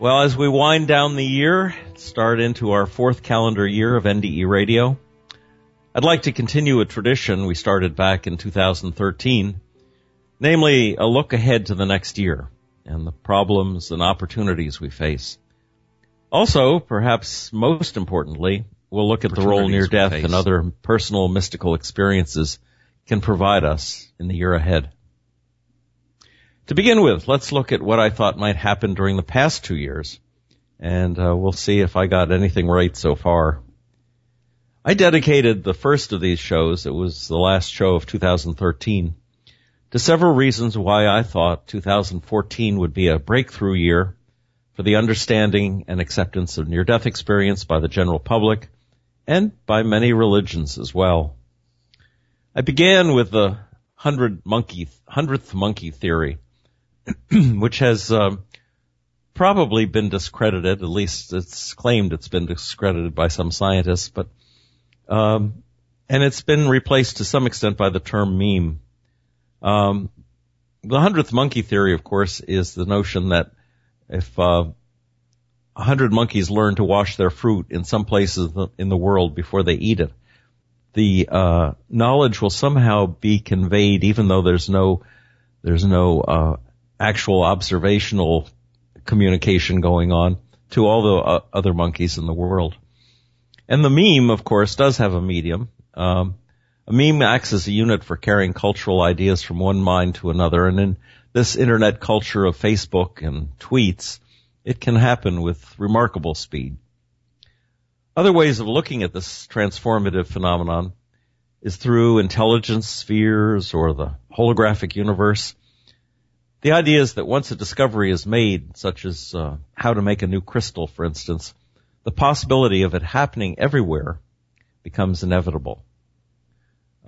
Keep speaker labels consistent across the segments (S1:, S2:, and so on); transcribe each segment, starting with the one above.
S1: Well, as we wind down the year, start into our fourth calendar year of NDE Radio, I'd like to continue a tradition we started back in 2013, namely a look ahead to the next year and the problems and opportunities we face. Also, perhaps most importantly, we'll look at the role near death and other personal mystical experiences can provide us in the year ahead. To begin with, let's look at what I thought might happen during the past two years, and uh, we'll see if I got anything right so far. I dedicated the first of these shows, it was the last show of 2013, to several reasons why I thought 2014 would be a breakthrough year for the understanding and acceptance of near-death experience by the general public and by many religions as well. I began with the hundred monkey, hundredth monkey theory, which has um, probably been discredited. At least it's claimed it's been discredited by some scientists, but um, and it's been replaced to some extent by the term meme. Um, the hundredth monkey theory, of course, is the notion that if uh, a hundred monkeys learn to wash their fruit in some places in the world before they eat it, the uh, knowledge will somehow be conveyed, even though there's no there's no uh, actual observational communication going on to all the uh, other monkeys in the world. And the meme, of course, does have a medium. Um, a meme acts as a unit for carrying cultural ideas from one mind to another. And in this internet culture of Facebook and tweets, it can happen with remarkable speed. Other ways of looking at this transformative phenomenon is through intelligence spheres or the holographic universe. The idea is that once a discovery is made, such as uh, how to make a new crystal, for instance, the possibility of it happening everywhere becomes inevitable.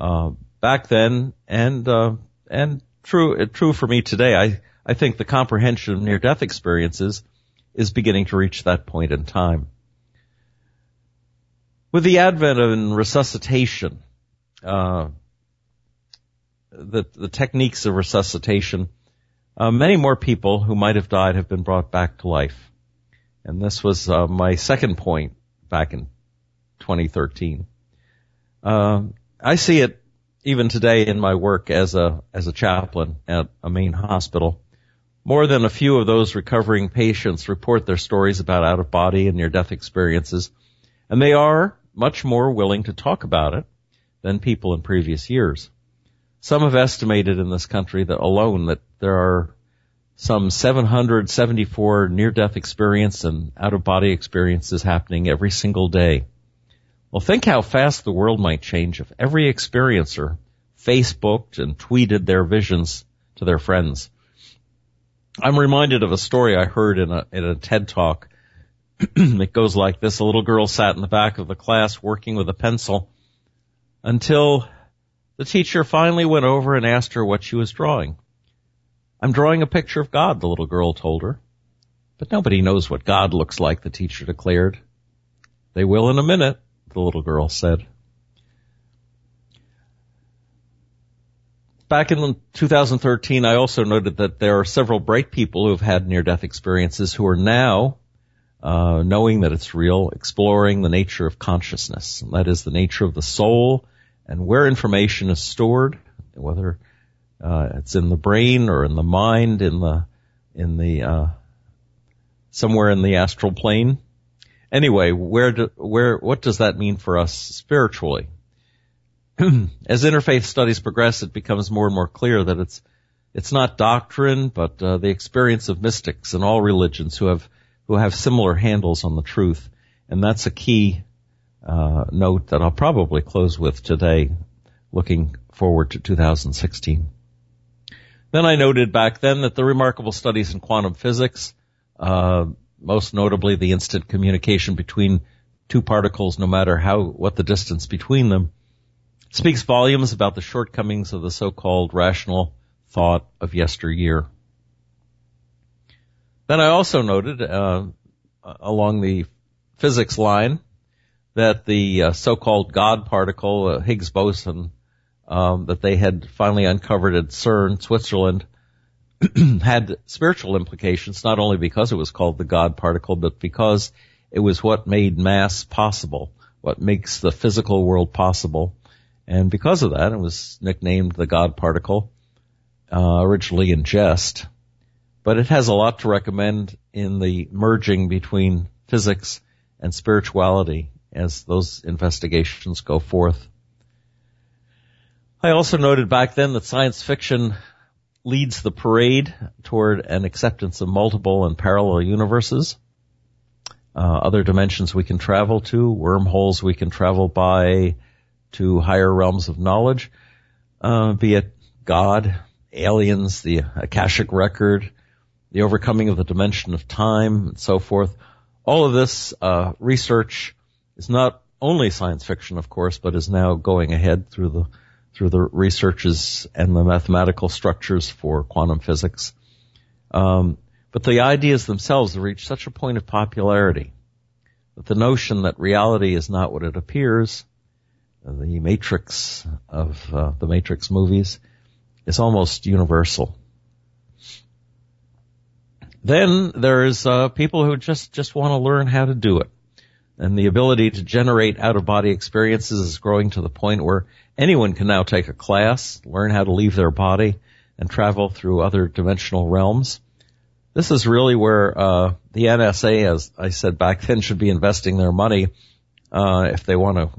S1: Uh, back then, and uh, and true true for me today, I I think the comprehension of near death experiences is beginning to reach that point in time. With the advent of resuscitation, uh, the the techniques of resuscitation uh, many more people who might have died have been brought back to life. And this was uh, my second point back in 2013. Uh, I see it even today in my work as a as a chaplain at a main hospital. More than a few of those recovering patients report their stories about out of body and near death experiences, and they are much more willing to talk about it than people in previous years. Some have estimated in this country that alone that there are some 774 near-death experience and out-of-body experiences happening every single day. Well, think how fast the world might change if every experiencer Facebooked and tweeted their visions to their friends. I'm reminded of a story I heard in a, in a TED talk. it goes like this. A little girl sat in the back of the class working with a pencil until the teacher finally went over and asked her what she was drawing. I'm drawing a picture of God, the little girl told her. But nobody knows what God looks like, the teacher declared. They will in a minute, the little girl said. Back in 2013, I also noted that there are several bright people who have had near-death experiences who are now, uh, knowing that it's real, exploring the nature of consciousness. And That is the nature of the soul and where information is stored, whether uh, it's in the brain or in the mind, in the in the uh, somewhere in the astral plane. Anyway, where do, where what does that mean for us spiritually? As interfaith studies progress, it becomes more and more clear that it's it's not doctrine, but uh, the experience of mystics in all religions who have who have similar handles on the truth, and that's a key uh, note that I'll probably close with today, looking forward to 2016. Then I noted back then that the remarkable studies in quantum physics, uh, most notably the instant communication between two particles, no matter how, what the distance between them, speaks volumes about the shortcomings of the so-called rational thought of yesteryear. Then I also noted, uh, along the physics line, that the uh, so-called God particle, uh, Higgs boson, um, that they had finally uncovered at CERN, Switzerland, had spiritual implications, not only because it was called the God particle, but because it was what made mass possible, what makes the physical world possible. And because of that, it was nicknamed the God particle, uh, originally in jest. But it has a lot to recommend in the merging between physics and spirituality as those investigations go forth. I also noted back then that science fiction leads the parade toward an acceptance of multiple and parallel universes, uh, other dimensions we can travel to, wormholes we can travel by to higher realms of knowledge, uh, be it God, aliens, the Akashic record, the overcoming of the dimension of time, and so forth. All of this uh, research is not only science fiction, of course, but is now going ahead through the through the researches and the mathematical structures for quantum physics. Um, but the ideas themselves have reached such a point of popularity that the notion that reality is not what it appears, the matrix of uh, the matrix movies, is almost universal. Then there's uh, people who just just want to learn how to do it, and the ability to generate out of body experiences is growing to the point where anyone can now take a class, learn how to leave their body, and travel through other dimensional realms. This is really where uh, the NSA, as I said back then, should be investing their money. Uh, if they want to,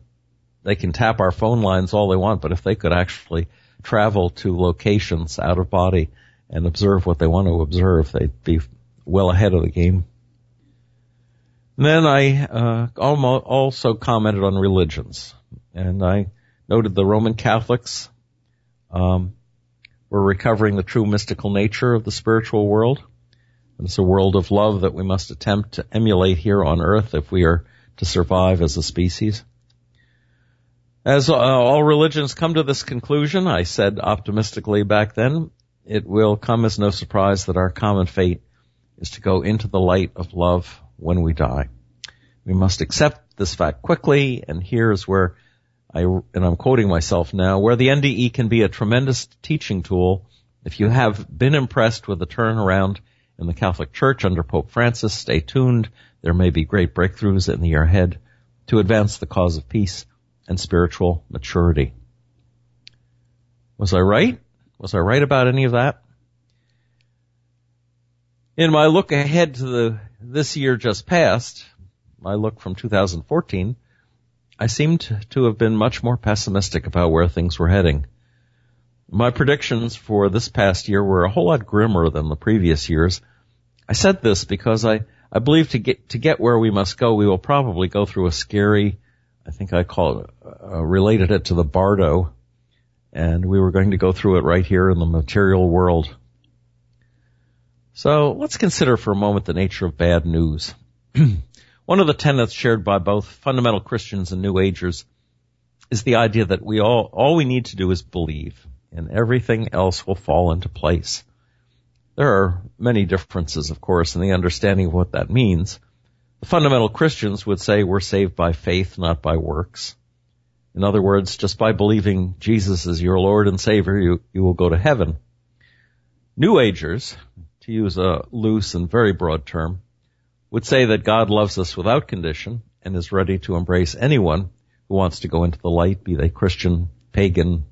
S1: they can tap our phone lines all they want, but if they could actually travel to locations out of body and observe what they want to observe, they'd be well ahead of the game. Then I uh, also commented on religions, and I noted the Roman Catholics um, were recovering the true mystical nature of the spiritual world. And it's a world of love that we must attempt to emulate here on earth if we are to survive as a species. As uh, all religions come to this conclusion, I said optimistically back then, it will come as no surprise that our common fate is to go into the light of love when we die. We must accept this fact quickly, and here is where I, and I'm quoting myself now, where the NDE can be a tremendous teaching tool if you have been impressed with the turnaround in the Catholic Church under Pope Francis, stay tuned. There may be great breakthroughs in the year ahead to advance the cause of peace and spiritual maturity. Was I right? Was I right about any of that? In my look ahead to the, this year just passed, my look from 2014, I seemed to have been much more pessimistic about where things were heading. My predictions for this past year were a whole lot grimmer than the previous years. I said this because I, I believe to get, to get where we must go, we will probably go through a scary, I think I call it, uh, related it to the bardo, and we were going to go through it right here in the material world. So let's consider for a moment the nature of bad news. One of the tenets shared by both fundamental Christians and New Agers is the idea that we all, all we need to do is believe and everything else will fall into place. There are many differences, of course, in the understanding of what that means. The fundamental Christians would say we're saved by faith, not by works. In other words, just by believing Jesus is your Lord and Savior, you, you will go to heaven. New Agers, to use a loose and very broad term, would say that God loves us without condition and is ready to embrace anyone who wants to go into the light, be they Christian, pagan,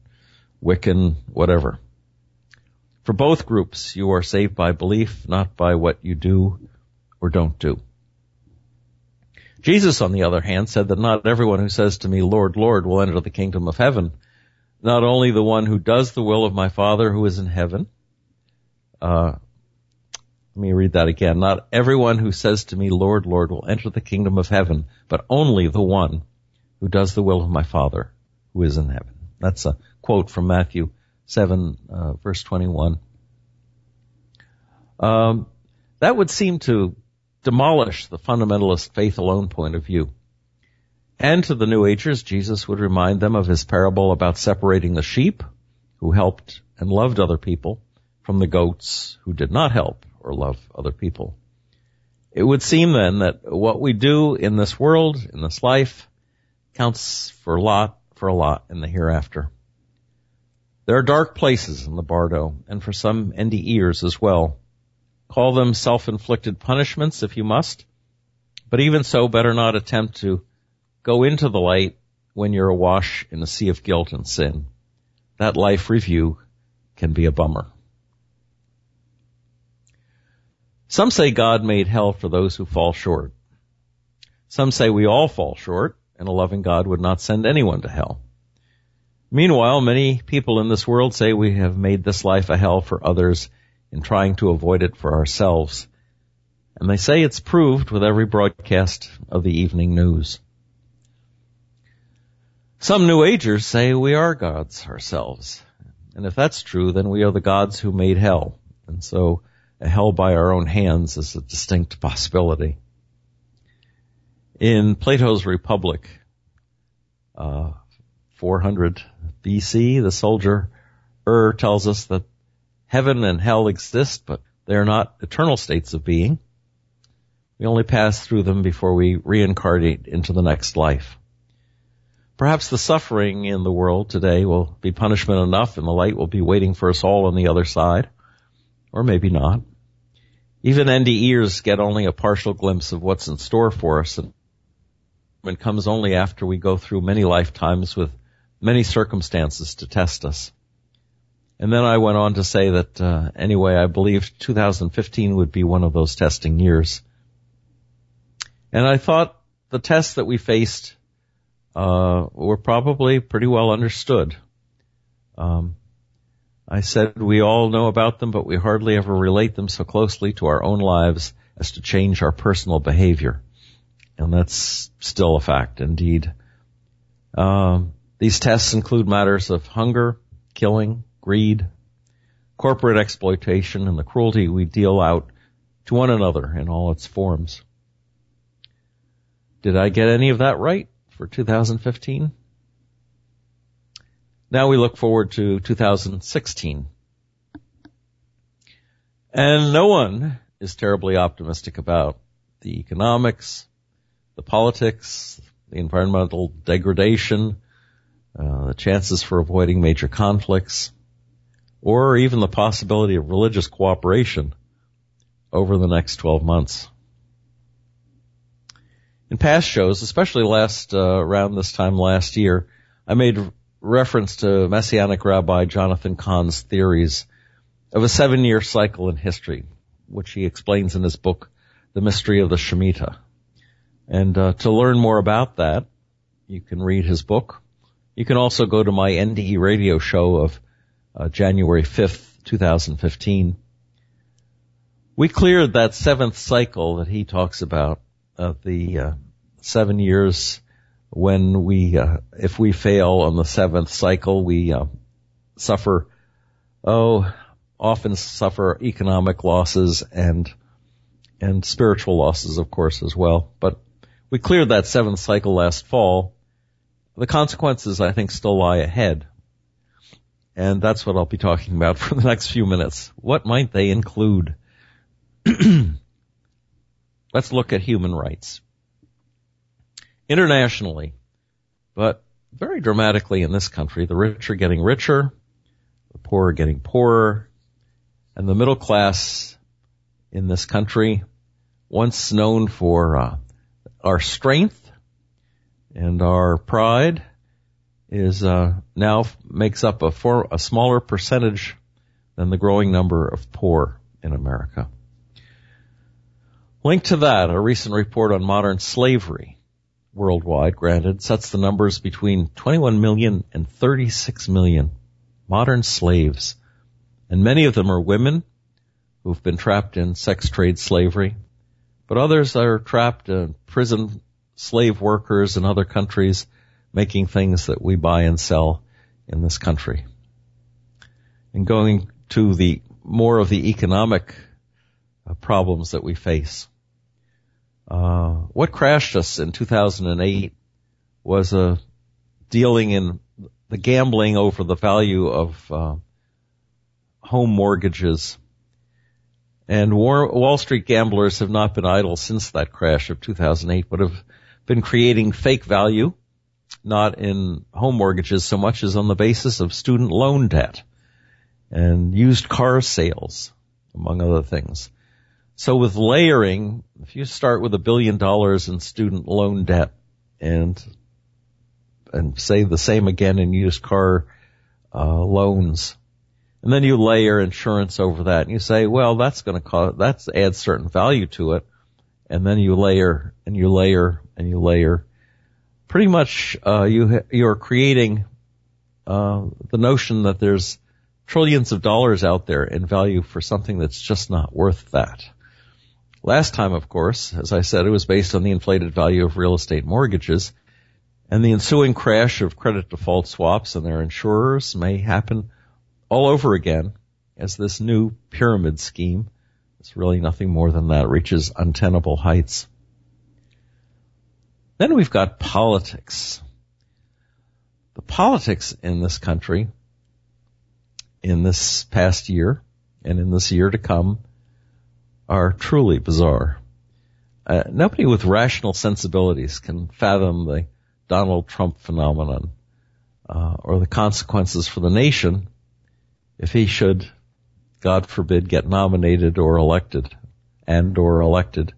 S1: Wiccan, whatever. For both groups, you are saved by belief, not by what you do or don't do. Jesus, on the other hand, said that not everyone who says to me, Lord, Lord, will enter the kingdom of heaven. Not only the one who does the will of my Father who is in heaven, uh, let me read that again. Not everyone who says to me, Lord, Lord, will enter the kingdom of heaven, but only the one who does the will of my Father who is in heaven. That's a quote from Matthew 7, uh, verse 21. Um, that would seem to demolish the fundamentalist faith alone point of view. And to the New Agers, Jesus would remind them of his parable about separating the sheep who helped and loved other people from the goats who did not help or love other people. It would seem then that what we do in this world, in this life, counts for a lot, for a lot in the hereafter. There are dark places in the Bardo, and for some NDEers as well. Call them self-inflicted punishments if you must, but even so, better not attempt to go into the light when you're awash in a sea of guilt and sin. That life review can be a bummer. Some say God made hell for those who fall short. Some say we all fall short, and a loving God would not send anyone to hell. Meanwhile, many people in this world say we have made this life a hell for others in trying to avoid it for ourselves. And they say it's proved with every broadcast of the evening news. Some New Agers say we are gods ourselves. And if that's true, then we are the gods who made hell. And so a hell by our own hands is a distinct possibility. In Plato's Republic, uh, 400 BC, the soldier Ur tells us that heaven and hell exist, but they are not eternal states of being. We only pass through them before we reincarnate into the next life. Perhaps the suffering in the world today will be punishment enough and the light will be waiting for us all on the other side. Or maybe not. Even NDEers get only a partial glimpse of what's in store for us and it comes only after we go through many lifetimes with many circumstances to test us. And then I went on to say that uh, anyway, I believed 2015 would be one of those testing years. And I thought the tests that we faced uh, were probably pretty well understood. Um, I said we all know about them, but we hardly ever relate them so closely to our own lives as to change our personal behavior. And that's still a fact, indeed. Um, these tests include matters of hunger, killing, greed, corporate exploitation, and the cruelty we deal out to one another in all its forms. Did I get any of that right for 2015? Now we look forward to 2016. And no one is terribly optimistic about the economics, the politics, the environmental degradation, uh, the chances for avoiding major conflicts, or even the possibility of religious cooperation over the next 12 months. In past shows, especially last uh, around this time last year, I made reference to Messianic Rabbi Jonathan Cahn's theories of a seven-year cycle in history, which he explains in his book, The Mystery of the Shemitah. And uh, to learn more about that, you can read his book. You can also go to my NDE radio show of uh, January 5th, 2015. We cleared that seventh cycle that he talks about of the uh, seven years when we, uh, if we fail on the seventh cycle, we uh, suffer, oh, often suffer economic losses and and spiritual losses, of course, as well. But we cleared that seventh cycle last fall. The consequences, I think, still lie ahead. And that's what I'll be talking about for the next few minutes. What might they include? Let's look at human rights internationally, but very dramatically in this country. The rich are getting richer, the poor are getting poorer, and the middle class in this country, once known for uh, our strength and our pride, is uh, now makes up a, for, a smaller percentage than the growing number of poor in America. Linked to that, a recent report on modern slavery worldwide, granted, sets the numbers between 21 million and 36 million modern slaves. And many of them are women who've been trapped in sex trade slavery, but others are trapped in prison slave workers in other countries making things that we buy and sell in this country. And going to the more of the economic uh, problems that we face. Uh, what crashed us in 2008 was a dealing in the gambling over the value of uh, home mortgages. And Wall Street gamblers have not been idle since that crash of 2008, but have been creating fake value, not in home mortgages so much as on the basis of student loan debt and used car sales, among other things. So with layering, if you start with a billion dollars in student loan debt and and say the same again in used car uh, loans, and then you layer insurance over that, and you say, well, that's going to cost that adds certain value to it, and then you layer and you layer and you layer. Pretty much, uh, you you're creating uh, the notion that there's trillions of dollars out there in value for something that's just not worth that. Last time, of course, as I said, it was based on the inflated value of real estate mortgages, and the ensuing crash of credit default swaps and their insurers may happen all over again as this new pyramid scheme, it's really nothing more than that, reaches untenable heights. Then we've got politics. The politics in this country in this past year and in this year to come are truly bizarre. Uh, nobody with rational sensibilities can fathom the Donald Trump phenomenon uh, or the consequences for the nation if he should, God forbid, get nominated or elected and or elected.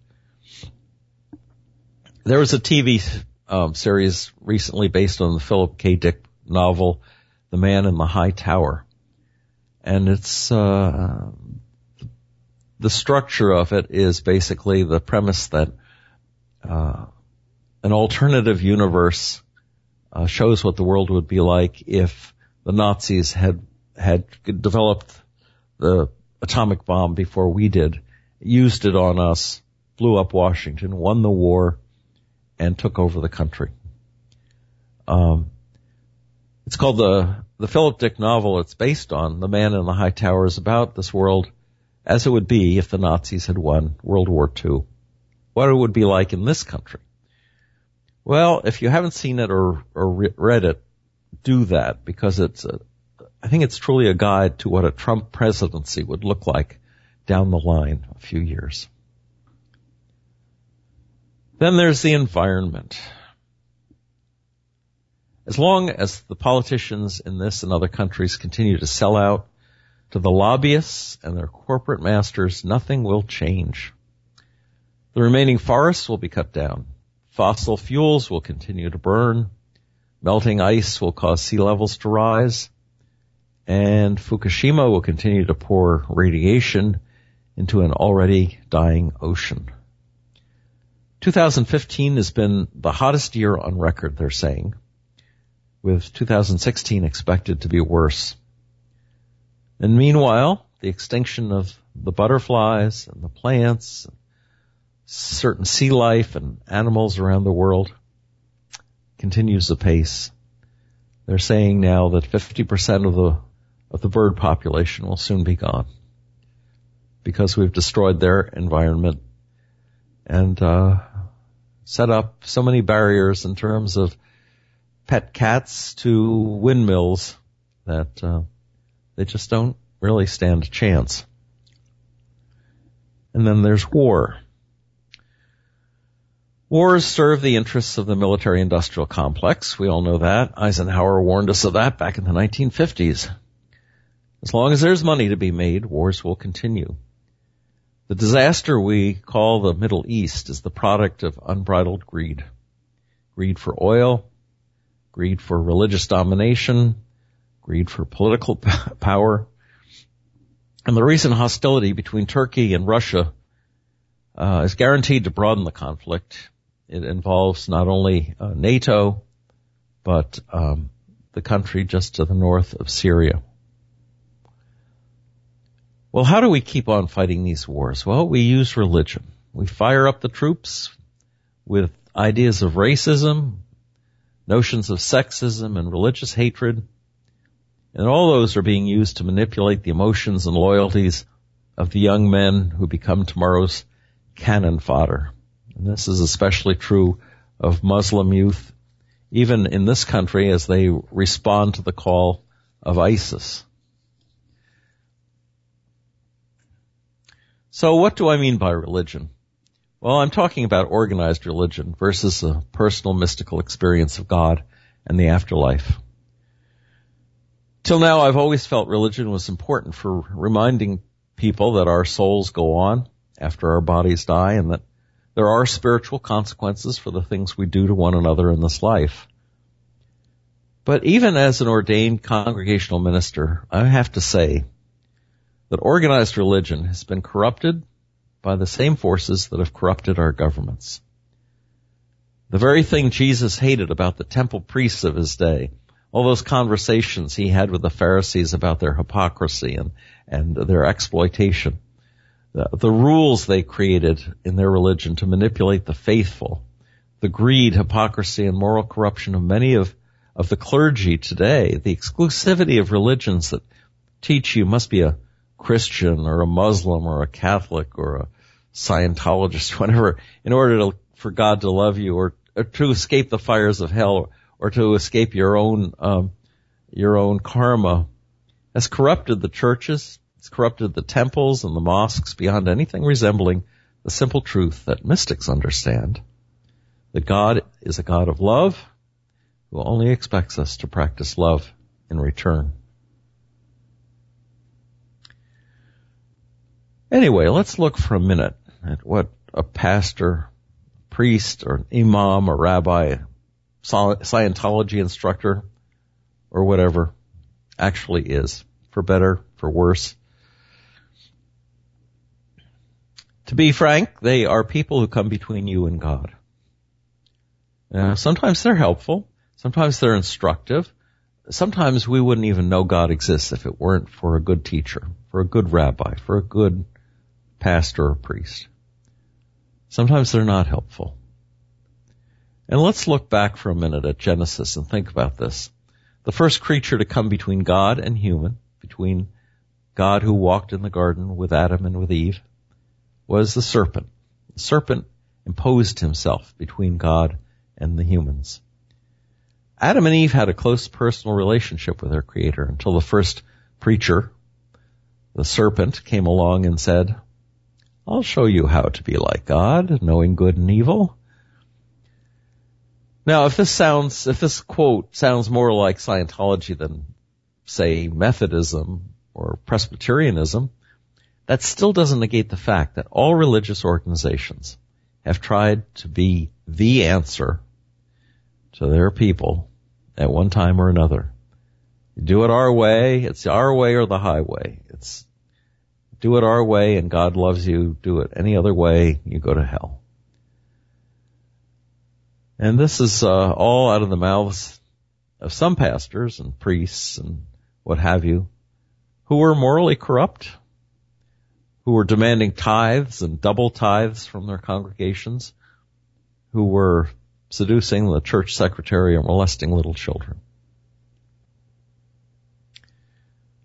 S1: There was a TV um, series recently based on the Philip K. Dick novel, The Man in the High Tower, and it's uh, the structure of it is basically the premise that uh, an alternative universe uh, shows what the world would be like if the Nazis had had developed the atomic bomb before we did, used it on us, blew up Washington, won the war, and took over the country. Um, it's called the the Philip Dick novel. It's based on The Man in the High Tower is about this world as it would be if the Nazis had won World War II. What it would be like in this country. Well, if you haven't seen it or, or read it, do that because it's a, I think it's truly a guide to what a Trump presidency would look like down the line a few years. Then there's the environment. As long as the politicians in this and other countries continue to sell out to the lobbyists and their corporate masters, nothing will change. The remaining forests will be cut down. Fossil fuels will continue to burn. Melting ice will cause sea levels to rise. And Fukushima will continue to pour radiation into an already dying ocean. 2015 has been the hottest year on record, they're saying, with 2016 expected to be worse. And meanwhile, the extinction of the butterflies and the plants, certain sea life and animals around the world continues apace. They're saying now that 50% of the of the bird population will soon be gone because we've destroyed their environment and uh, set up so many barriers in terms of pet cats to windmills that uh, they just don't really stand a chance. And then there's war. Wars serve the interests of the military industrial complex. We all know that. Eisenhower warned us of that back in the 1950s. As long as there's money to be made, wars will continue. The disaster we call the Middle East is the product of unbridled greed. Greed for oil, greed for religious domination, greed for political power. And the recent hostility between Turkey and Russia uh, is guaranteed to broaden the conflict. It involves not only uh, NATO, but um, the country just to the north of Syria. Well, how do we keep on fighting these wars? Well, we use religion. We fire up the troops with ideas of racism, notions of sexism and religious hatred, and all those are being used to manipulate the emotions and loyalties of the young men who become tomorrow's cannon fodder. And this is especially true of Muslim youth, even in this country as they respond to the call of ISIS. So what do I mean by religion? Well, I'm talking about organized religion versus a personal mystical experience of God and the afterlife. Till now, I've always felt religion was important for reminding people that our souls go on after our bodies die and that there are spiritual consequences for the things we do to one another in this life. But even as an ordained congregational minister, I have to say that organized religion has been corrupted by the same forces that have corrupted our governments. The very thing Jesus hated about the temple priests of his day all those conversations he had with the Pharisees about their hypocrisy and, and their exploitation. The, the rules they created in their religion to manipulate the faithful. The greed, hypocrisy, and moral corruption of many of, of the clergy today. The exclusivity of religions that teach you must be a Christian or a Muslim or a Catholic or a Scientologist, whatever, in order to, for God to love you or, or to escape the fires of hell or to escape your own um, your own karma has corrupted the churches, it's corrupted the temples and the mosques beyond anything resembling the simple truth that mystics understand. That God is a God of love who only expects us to practice love in return. Anyway, let's look for a minute at what a pastor, priest, or imam, or rabbi, Scientology instructor or whatever actually is, for better, for worse. To be frank, they are people who come between you and God. Uh, sometimes they're helpful. Sometimes they're instructive. Sometimes we wouldn't even know God exists if it weren't for a good teacher, for a good rabbi, for a good pastor or priest. Sometimes they're not helpful. And let's look back for a minute at Genesis and think about this. The first creature to come between God and human, between God who walked in the garden with Adam and with Eve, was the serpent. The serpent imposed himself between God and the humans. Adam and Eve had a close personal relationship with their creator until the first preacher, the serpent, came along and said, I'll show you how to be like God, knowing good and evil. Now, if this sounds, if this quote sounds more like Scientology than, say, Methodism or Presbyterianism, that still doesn't negate the fact that all religious organizations have tried to be the answer to their people at one time or another. You do it our way, it's our way or the highway. It's do it our way and God loves you. Do it any other way, you go to hell. And this is uh, all out of the mouths of some pastors and priests and what have you, who were morally corrupt, who were demanding tithes and double tithes from their congregations, who were seducing the church secretary and molesting little children.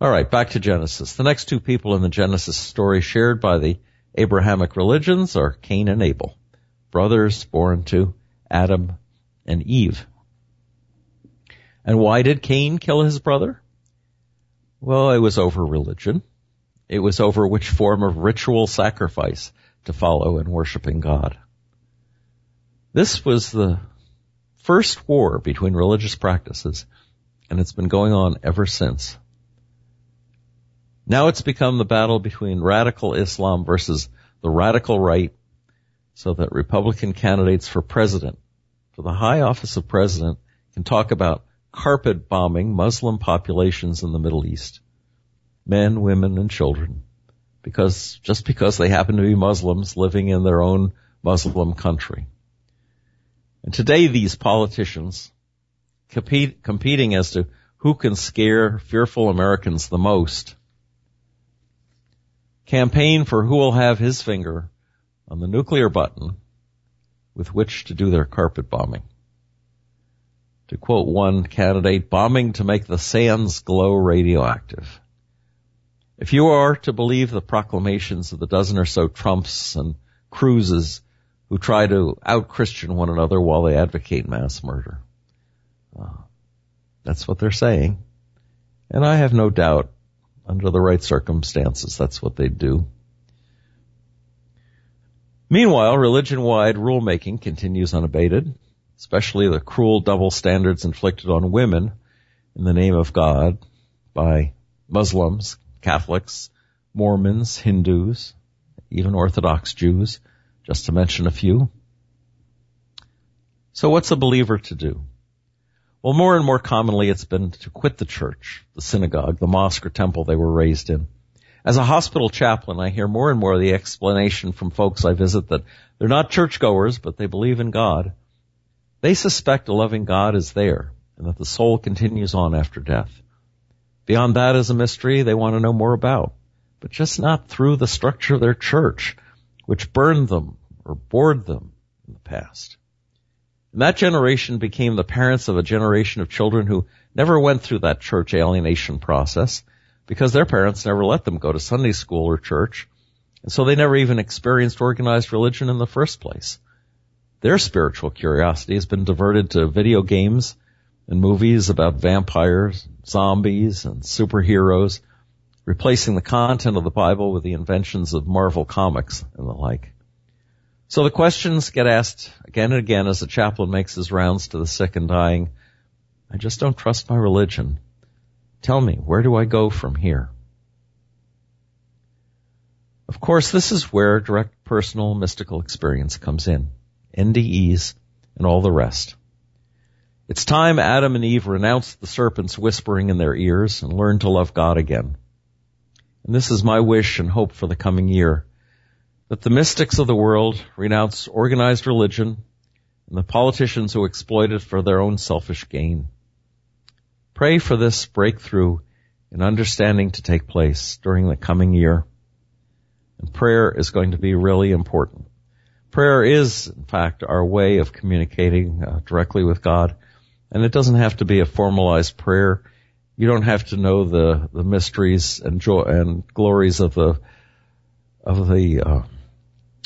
S1: All right, back to Genesis. The next two people in the Genesis story shared by the Abrahamic religions are Cain and Abel, brothers born to Adam and Eve. And why did Cain kill his brother? Well, it was over religion. It was over which form of ritual sacrifice to follow in worshiping God. This was the first war between religious practices, and it's been going on ever since. Now it's become the battle between radical Islam versus the radical right so that Republican candidates for president, for the high office of president, can talk about carpet bombing Muslim populations in the Middle East. Men, women, and children. Because, just because they happen to be Muslims living in their own Muslim country. And today these politicians, compete, competing as to who can scare fearful Americans the most, campaign for who will have his finger on the nuclear button with which to do their carpet bombing. To quote one candidate, bombing to make the sands glow radioactive. If you are to believe the proclamations of the dozen or so Trumps and Cruzes who try to out-Christian one another while they advocate mass murder. Uh, that's what they're saying. And I have no doubt, under the right circumstances, that's what they'd do. Meanwhile, religion-wide rulemaking continues unabated, especially the cruel double standards inflicted on women in the name of God by Muslims, Catholics, Mormons, Hindus, even Orthodox Jews, just to mention a few. So what's a believer to do? Well, more and more commonly it's been to quit the church, the synagogue, the mosque or temple they were raised in. As a hospital chaplain, I hear more and more the explanation from folks I visit that they're not churchgoers, but they believe in God. They suspect a loving God is there and that the soul continues on after death. Beyond that is a mystery they want to know more about, but just not through the structure of their church, which burned them or bored them in the past. And that generation became the parents of a generation of children who never went through that church alienation process because their parents never let them go to Sunday school or church. And so they never even experienced organized religion in the first place. Their spiritual curiosity has been diverted to video games and movies about vampires, zombies, and superheroes, replacing the content of the Bible with the inventions of Marvel comics and the like. So the questions get asked again and again as the chaplain makes his rounds to the sick and dying. I just don't trust my religion. Tell me, where do I go from here? Of course, this is where direct personal mystical experience comes in. NDEs and all the rest. It's time Adam and Eve renounced the serpents whispering in their ears and learned to love God again. And this is my wish and hope for the coming year that the mystics of the world renounce organized religion and the politicians who exploit it for their own selfish gain. Pray for this breakthrough in understanding to take place during the coming year. And prayer is going to be really important. Prayer is, in fact, our way of communicating uh, directly with God. And it doesn't have to be a formalized prayer. You don't have to know the, the mysteries and joy and glories of the, of the, uh,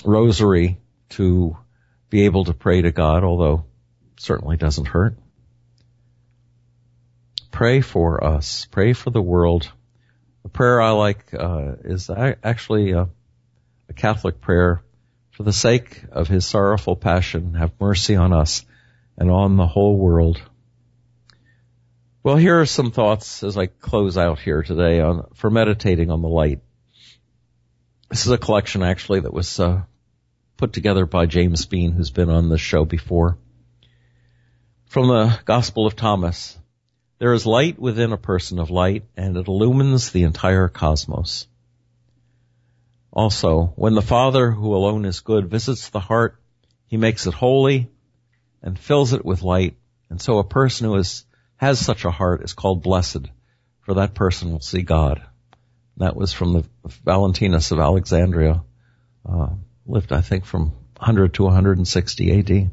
S1: rosary to be able to pray to God, although certainly doesn't hurt. Pray for us. Pray for the world. The prayer I like uh, is actually a, a Catholic prayer. For the sake of His sorrowful passion, have mercy on us and on the whole world. Well, here are some thoughts as I close out here today on for meditating on the light. This is a collection actually that was uh, put together by James Bean, who's been on the show before. From the Gospel of Thomas, there is light within a person of light, and it illumines the entire cosmos. Also, when the Father, who alone is good, visits the heart, he makes it holy and fills it with light. And so a person who is, has such a heart is called blessed, for that person will see God. That was from the Valentinus of Alexandria. Uh, lived, I think, from 100 to 160 AD.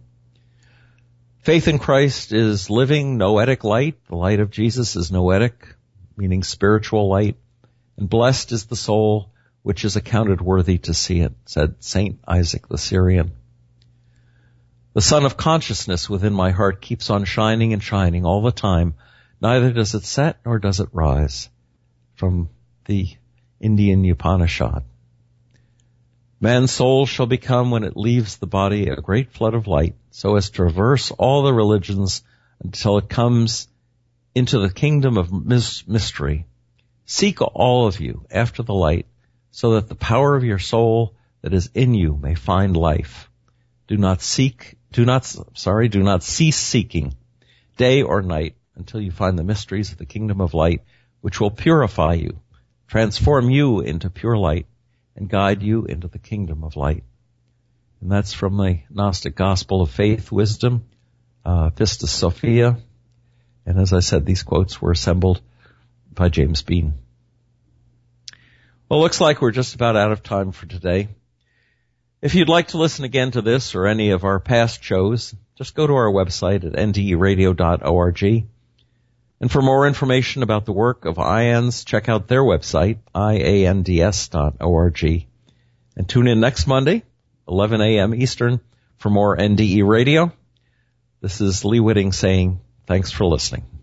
S1: Faith in Christ is living noetic light. The light of Jesus is noetic, meaning spiritual light. And blessed is the soul which is accounted worthy to see it, said Saint Isaac the Syrian. The sun of consciousness within my heart keeps on shining and shining all the time. Neither does it set nor does it rise. From the Indian Upanishad. Man's soul shall become when it leaves the body a great flood of light, so as to traverse all the religions until it comes into the kingdom of mystery. Seek all of you after the light, so that the power of your soul that is in you may find life. Do not seek, do not, sorry, do not cease seeking day or night until you find the mysteries of the kingdom of light, which will purify you, transform you into pure light, and guide you into the kingdom of light. And that's from the Gnostic Gospel of Faith, Wisdom, uh, Pistis Sophia. And as I said, these quotes were assembled by James Bean. Well, looks like we're just about out of time for today. If you'd like to listen again to this or any of our past shows, just go to our website at nderadio.org and for more information about the work of IANDS, check out their website, iands.org. And tune in next Monday, 11 a.m. Eastern, for more NDE radio. This is Lee Witting saying Thanks for listening.